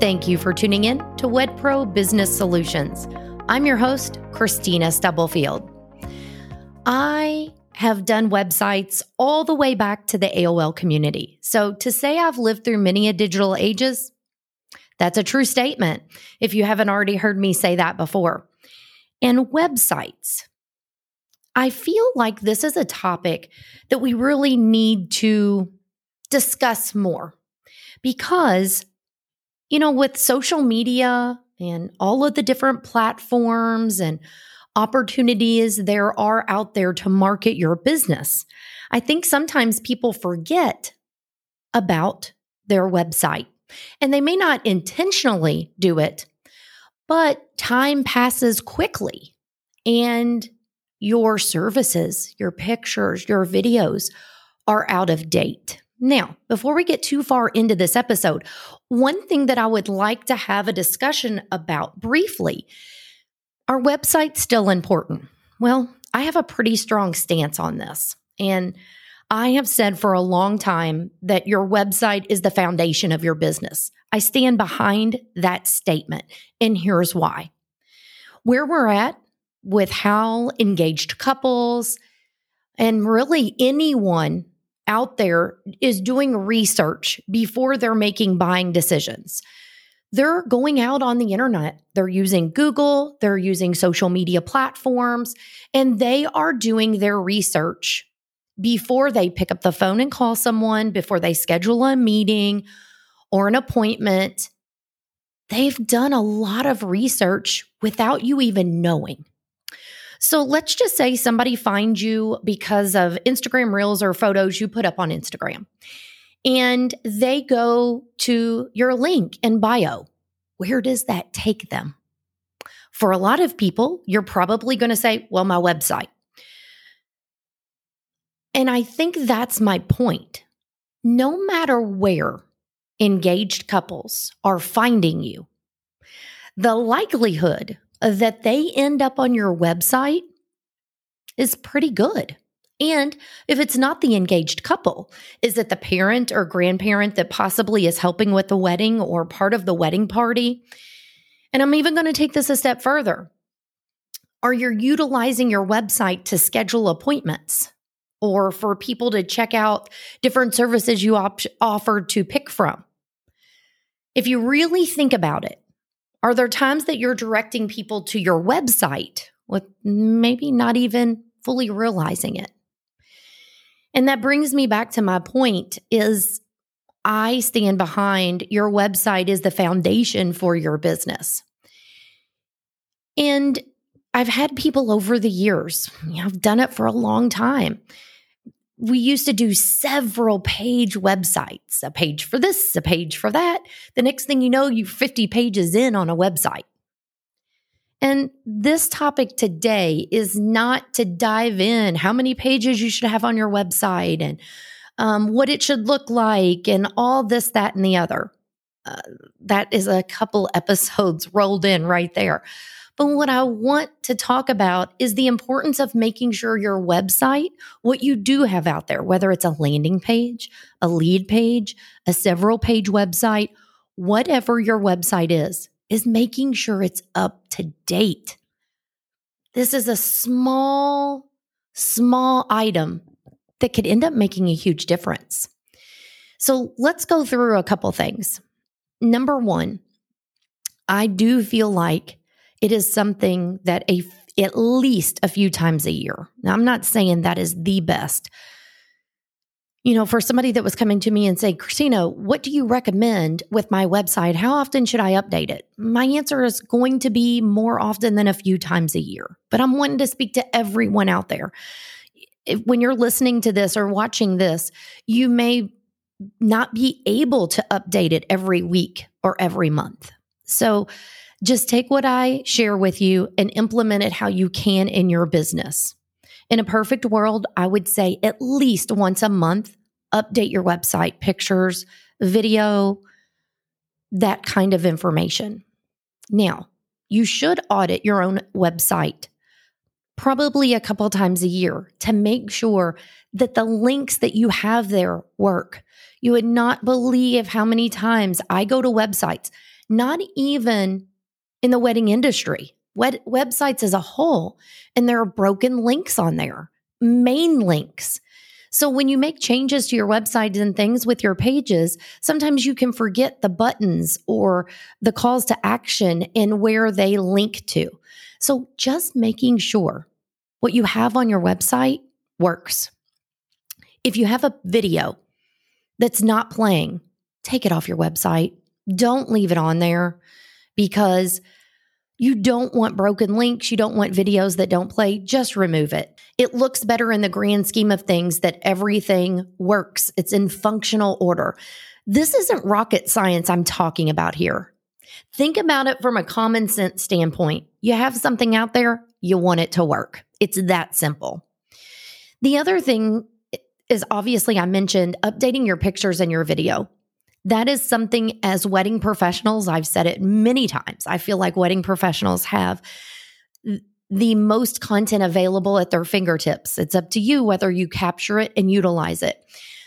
Thank you for tuning in to WedPro Business Solutions. I'm your host, Kristina Stubblefield. I have done websites all the way back to the AOL community. So to say I've lived through many a digital ages, that's a true statement if you haven't already heard me say that before. And websites. I feel like this is a topic that we really need to discuss more because you know, with social media and all of the different platforms and opportunities there are out there to market your business, I think sometimes people forget about their website. And they may not intentionally do it, but time passes quickly and your services, your pictures, your videos are out of date. Now, before we get too far into this episode, one thing that I would like to have a discussion about briefly are websites still important? Well, I have a pretty strong stance on this. And I have said for a long time that your website is the foundation of your business. I stand behind that statement. And here's why. Where we're at with how engaged couples and really anyone out there is doing research before they're making buying decisions. They're going out on the internet, they're using Google, they're using social media platforms, and they are doing their research before they pick up the phone and call someone, before they schedule a meeting or an appointment. They've done a lot of research without you even knowing. So let's just say somebody finds you because of Instagram reels or photos you put up on Instagram, and they go to your link in bio. Where does that take them? For a lot of people, you're probably going to say, well, my website. And I think that's my point. No matter where engaged couples are finding you, the likelihood that they end up on your website is pretty good. And if it's not the engaged couple, is it the parent or grandparent that possibly is helping with the wedding or part of the wedding party? And I'm even going to take this a step further. Are you utilizing your website to schedule appointments or for people to check out different services you op- offer to pick from? If you really think about it, are there times that you're directing people to your website with maybe not even fully realizing it? And that brings me back to my point is I stand behind your website is the foundation for your business. And I've had people over the years, I've done it for a long time we used to do several page websites, a page for this, a page for that. The next thing you know, you're 50 pages in on a website. And this topic today is not to dive in how many pages you should have on your website and um, what it should look like and all this, that, and the other. Uh, that is a couple episodes rolled in right there. But what I want to talk about is the importance of making sure your website, what you do have out there, whether it's a landing page, a lead page, a several page website, whatever your website is, is making sure it's up to date. This is a small, small item that could end up making a huge difference. So let's go through a couple things. Number one, I do feel like it is something that a at least a few times a year. Now, I'm not saying that is the best. You know, for somebody that was coming to me and say, Kristina, what do you recommend with my website? How often should I update it? My answer is going to be more often than a few times a year. But I'm wanting to speak to everyone out there. If, when you're listening to this or watching this, you may not be able to update it every week or every month. So, just take what I share with you and implement it how you can in your business. In a perfect world, I would say at least once a month, update your website, pictures, video, that kind of information. Now, you should audit your own website probably a couple times a year to make sure that the links that you have there work. You would not believe how many times I go to websites not even in the wedding industry, web- websites as a whole. And there are broken links on there, main links. So when you make changes to your website and things with your pages, sometimes you can forget the buttons or the calls to action and where they link to. So just making sure what you have on your website works. If you have a video that's not playing, take it off your website. Don't leave it on there because you don't want broken links. You don't want videos that don't play. Just remove it. It looks better in the grand scheme of things that everything works. It's in functional order. This isn't rocket science I'm talking about here. Think about it from a common sense standpoint. You have something out there, you want it to work. It's that simple. The other thing is obviously, I mentioned updating your pictures and your video. That is something as wedding professionals, I've said it many times. I feel like wedding professionals have the most content available at their fingertips. It's up to you whether you capture it and utilize it.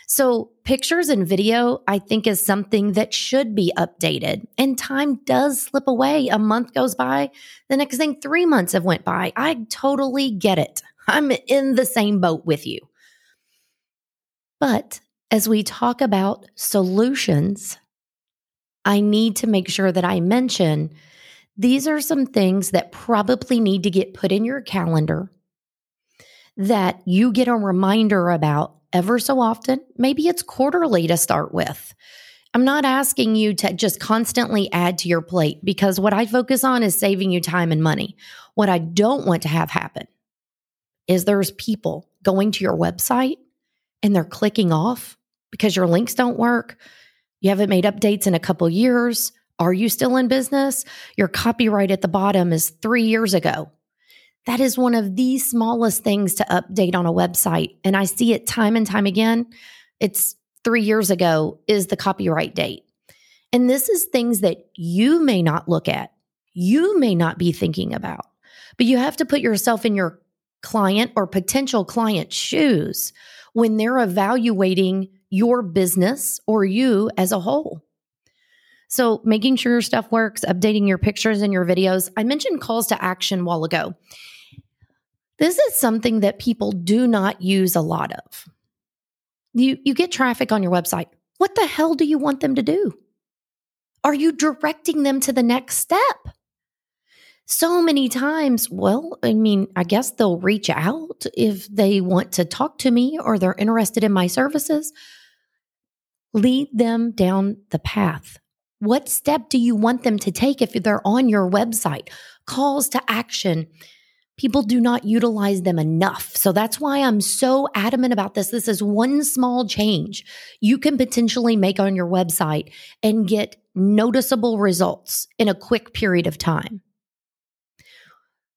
So, pictures and video, I think, is something that should be updated. And time does slip away. A month goes by. The next thing, three months have went by. I totally get it. I'm in the same boat with you. But as we talk about solutions, I need to make sure that I mention these are some things that probably need to get put in your calendar that you get a reminder about ever so often. Maybe it's quarterly to start with. I'm not asking you to just constantly add to your plate because what I focus on is saving you time and money. What I don't want to have happen is there's people going to your website and they're clicking off because your links don't work. You haven't made updates in a couple years. Are you still in business? Your copyright at the bottom is three years ago. That is one of the smallest things to update on a website. And I see it time and time again. It's three years ago is the copyright date. And this is things that you may not look at, you may not be thinking about, but you have to put yourself in your client or potential client shoes when they're evaluating your business or you as a whole. So, making sure your stuff works, updating your pictures and your videos. I mentioned calls to action while ago. This is something that people do not use a lot of. You, you get traffic on your website. What the hell do you want them to do? Are you directing them to the next step? so many times, well, I mean, I guess they'll reach out if they want to talk to me or they're interested in my services. Lead them down the path. What step do you want them to take if they're on your website? Calls to action. People do not utilize them enough. So that's why I'm so adamant about this. This is one small change you can potentially make on your website and get noticeable results in a quick period of time.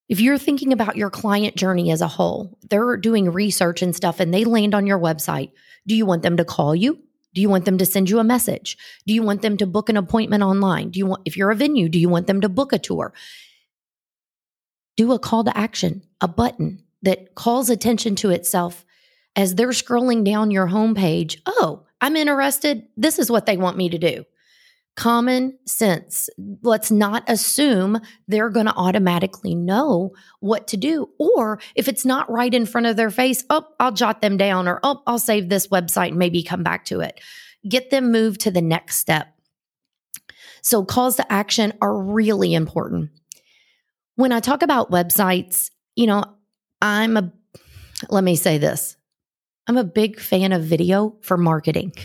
If you're thinking about your client journey as a whole, they're doing research and stuff and they land on your website. Do you want them to call you? Do you want them to send you a message? Do you want them to book an appointment online? Do you want, if you're a venue, do you want them to book a tour? Do a call to action, a button that calls attention to itself as they're scrolling down your homepage. Oh, I'm interested. This is what they want me to do common sense. Let's not assume they're going to automatically know what to do. Or if it's not right in front of their face, oh, I'll jot them down or oh, I'll save this website and maybe come back to it. Get them moved to the next step. So calls to action are really important. When I talk about websites, you know, I'm a, let me say this I'm a big fan of video for marketing.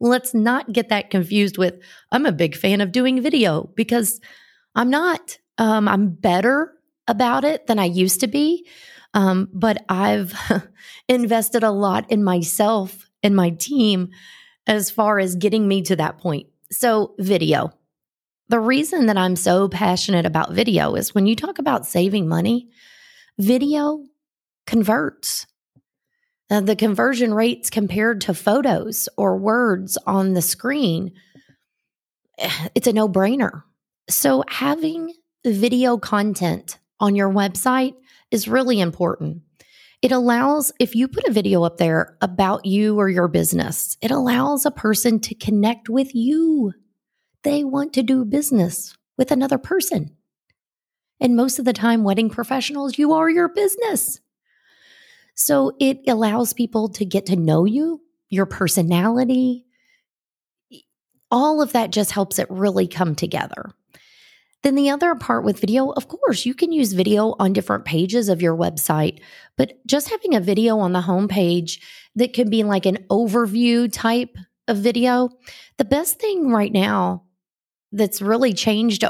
Let's not get that confused with, I'm a big fan of doing video because I'm not. Um, I'm better about it than I used to be. Um, but I've invested a lot in myself and my team as far as getting me to that point. So, video. The reason that I'm so passionate about video is when you talk about saving money, video converts. Uh, the conversion rates compared to photos or words on the screen, eh, it's a no brainer. So, having video content on your website is really important. It allows, if you put a video up there about you or your business, it allows a person to connect with you, they want to do business with another person. And most of the time, wedding professionals, you are your business. So it allows people to get to know you, your personality. All of that just helps it really come together. Then the other part with video, of course, you can use video on different pages of your website, but just having a video on the homepage that could be like an overview type of video, the best thing right now that's really changed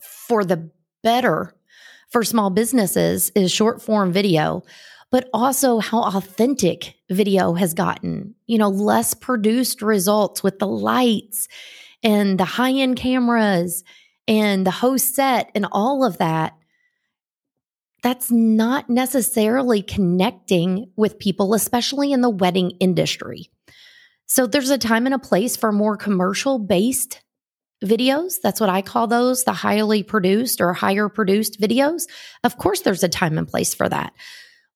for the better for small businesses is short form video, but also how authentic video has gotten. You know, less produced results with the lights and the high end cameras and the host set and all of that. That's not necessarily connecting with people, especially in the wedding industry. So there's a time and a place for more commercial based videos. That's what I call those, the highly produced or higher produced videos. Of course, there's a time and place for that.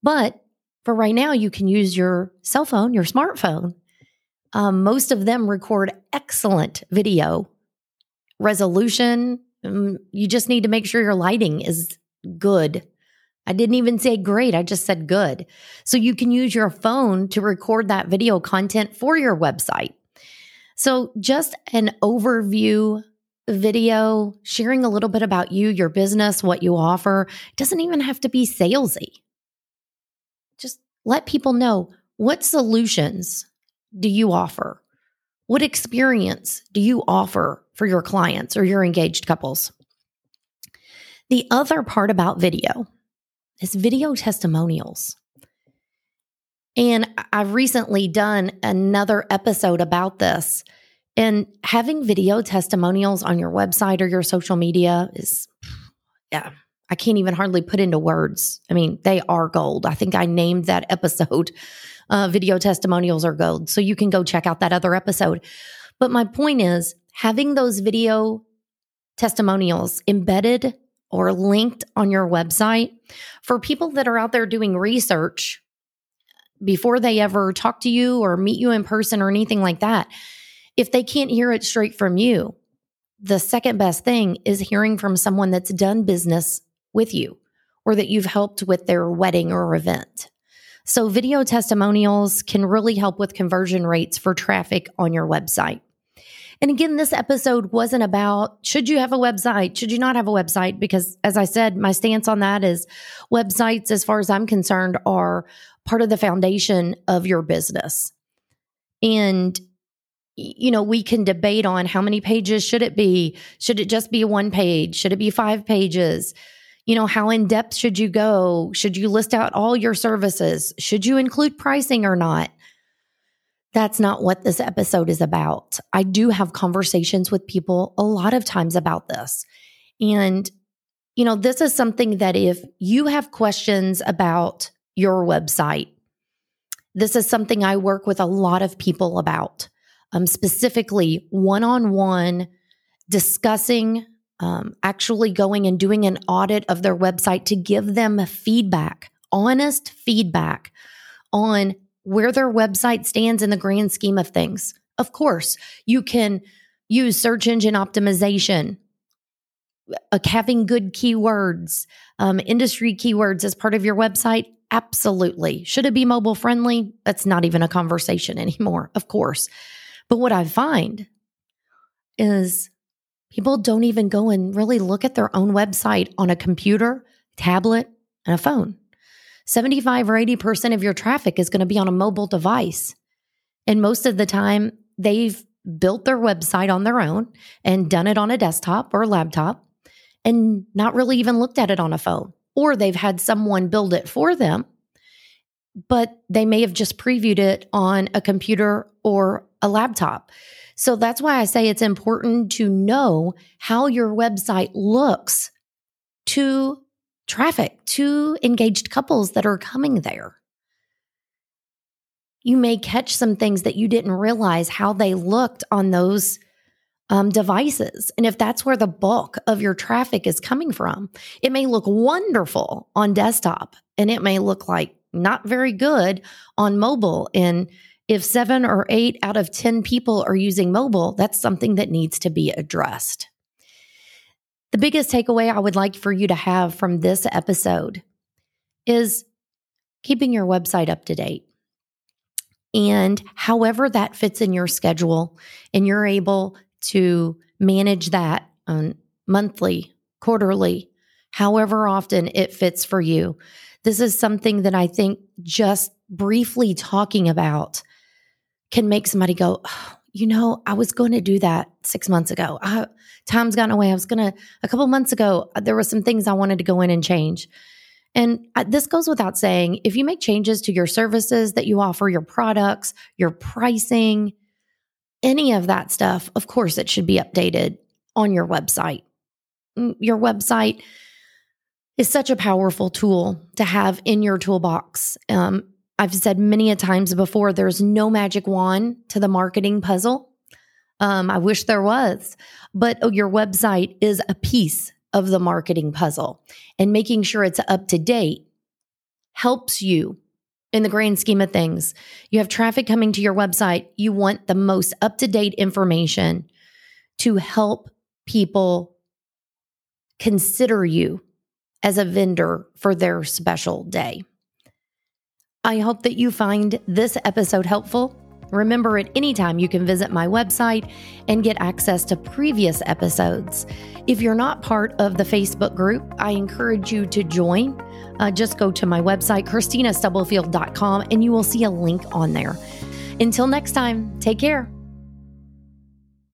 But for right now, you can use your cell phone, your smartphone. Um, most of them record excellent video resolution. Um, you just need to make sure your lighting is good. I didn't even say great, I just said good. So you can use your phone to record that video content for your website. So, just an overview video, sharing a little bit about you, your business, what you offer. It doesn't even have to be salesy. Let people know what solutions do you offer? What experience do you offer for your clients or your engaged couples? The other part about video is video testimonials. And I've recently done another episode about this. And having video testimonials on your website or your social media is, yeah, I can't even hardly put into words. I mean, they are gold. I think I named that episode uh, Video Testimonials Are Gold. So you can go check out that other episode. But my point is having those video testimonials embedded or linked on your website for people that are out there doing research before they ever talk to you or meet you in person or anything like that, if they can't hear it straight from you, the second best thing is hearing from someone that's done business with you or that you've helped with their wedding or event. So, video testimonials can really help with conversion rates for traffic on your website. And again, this episode wasn't about should you have a website, should you not have a website? Because as I said, my stance on that is websites, as far as I'm concerned, are part of the foundation of your business. And you know, we can debate on how many pages should it be? Should it just be one page? Should it be five pages? You know, how in depth should you go? Should you list out all your services? Should you include pricing or not? That's not what this episode is about. I do have conversations with people a lot of times about this. And, you know, this is something that if you have questions about your website. This is something I work with a lot of people about, um, specifically one on one discussing, um, actually going and doing an audit of their website to give them feedback, honest feedback on where their website stands in the grand scheme of things. Of course, you can use search engine optimization, uh, having good keywords, um, industry keywords as part of your website. Absolutely. Should it be mobile friendly? That's not even a conversation anymore, of course. But what I find is people don't even go and really look at their own website on a computer, tablet, and a phone. 75 or 80% of your traffic is going to be on a mobile device. And most of the time, they've built their website on their own and done it on a desktop or a laptop and not really even looked at it on a phone or they've had someone build it for them, but they may have just previewed it on a computer or a laptop. So that's why I say it's important to know how your website looks to traffic, to engaged couples that are coming there. You may catch some things that you didn't realize how they looked on those um, devices. And if that's where the bulk of your traffic is coming from, it may look wonderful on desktop and it may look like not very good on mobile. And if seven or eight out of 10 people are using mobile, that's something that needs to be addressed. The biggest takeaway I would like for you to have from this episode is keeping your website up to date. And however that fits in your schedule, and you're able to manage that on monthly, quarterly, however often it fits for you. This is something that I think just briefly talking about can make somebody go, oh, you know, I was going to do that six months ago. I, time's gone away. I was going to, a couple months ago, there were some things I wanted to go in and change. And uh, this goes without saying if you make changes to your services that you offer, your products, your pricing, any of that stuff, of course, it should be updated on your website. Mm, your website is such a powerful tool to have in your toolbox. Um, I've said many a times before, there's no magic wand to the marketing puzzle. Um, I wish there was, but oh, your website is a piece of the marketing puzzle and making sure it's up to date helps you in the grand scheme of things. You have traffic coming to your website, you want the most up to date information to help people consider you as a vendor for their special day. I hope that you find this episode helpful. Remember, at any time, you can visit my website and get access to previous episodes. If you're not part of the Facebook group, I encourage you to join. Uh, just go to my website, KristinaStubblefield.com, and you will see a link on there. Until next time, take care.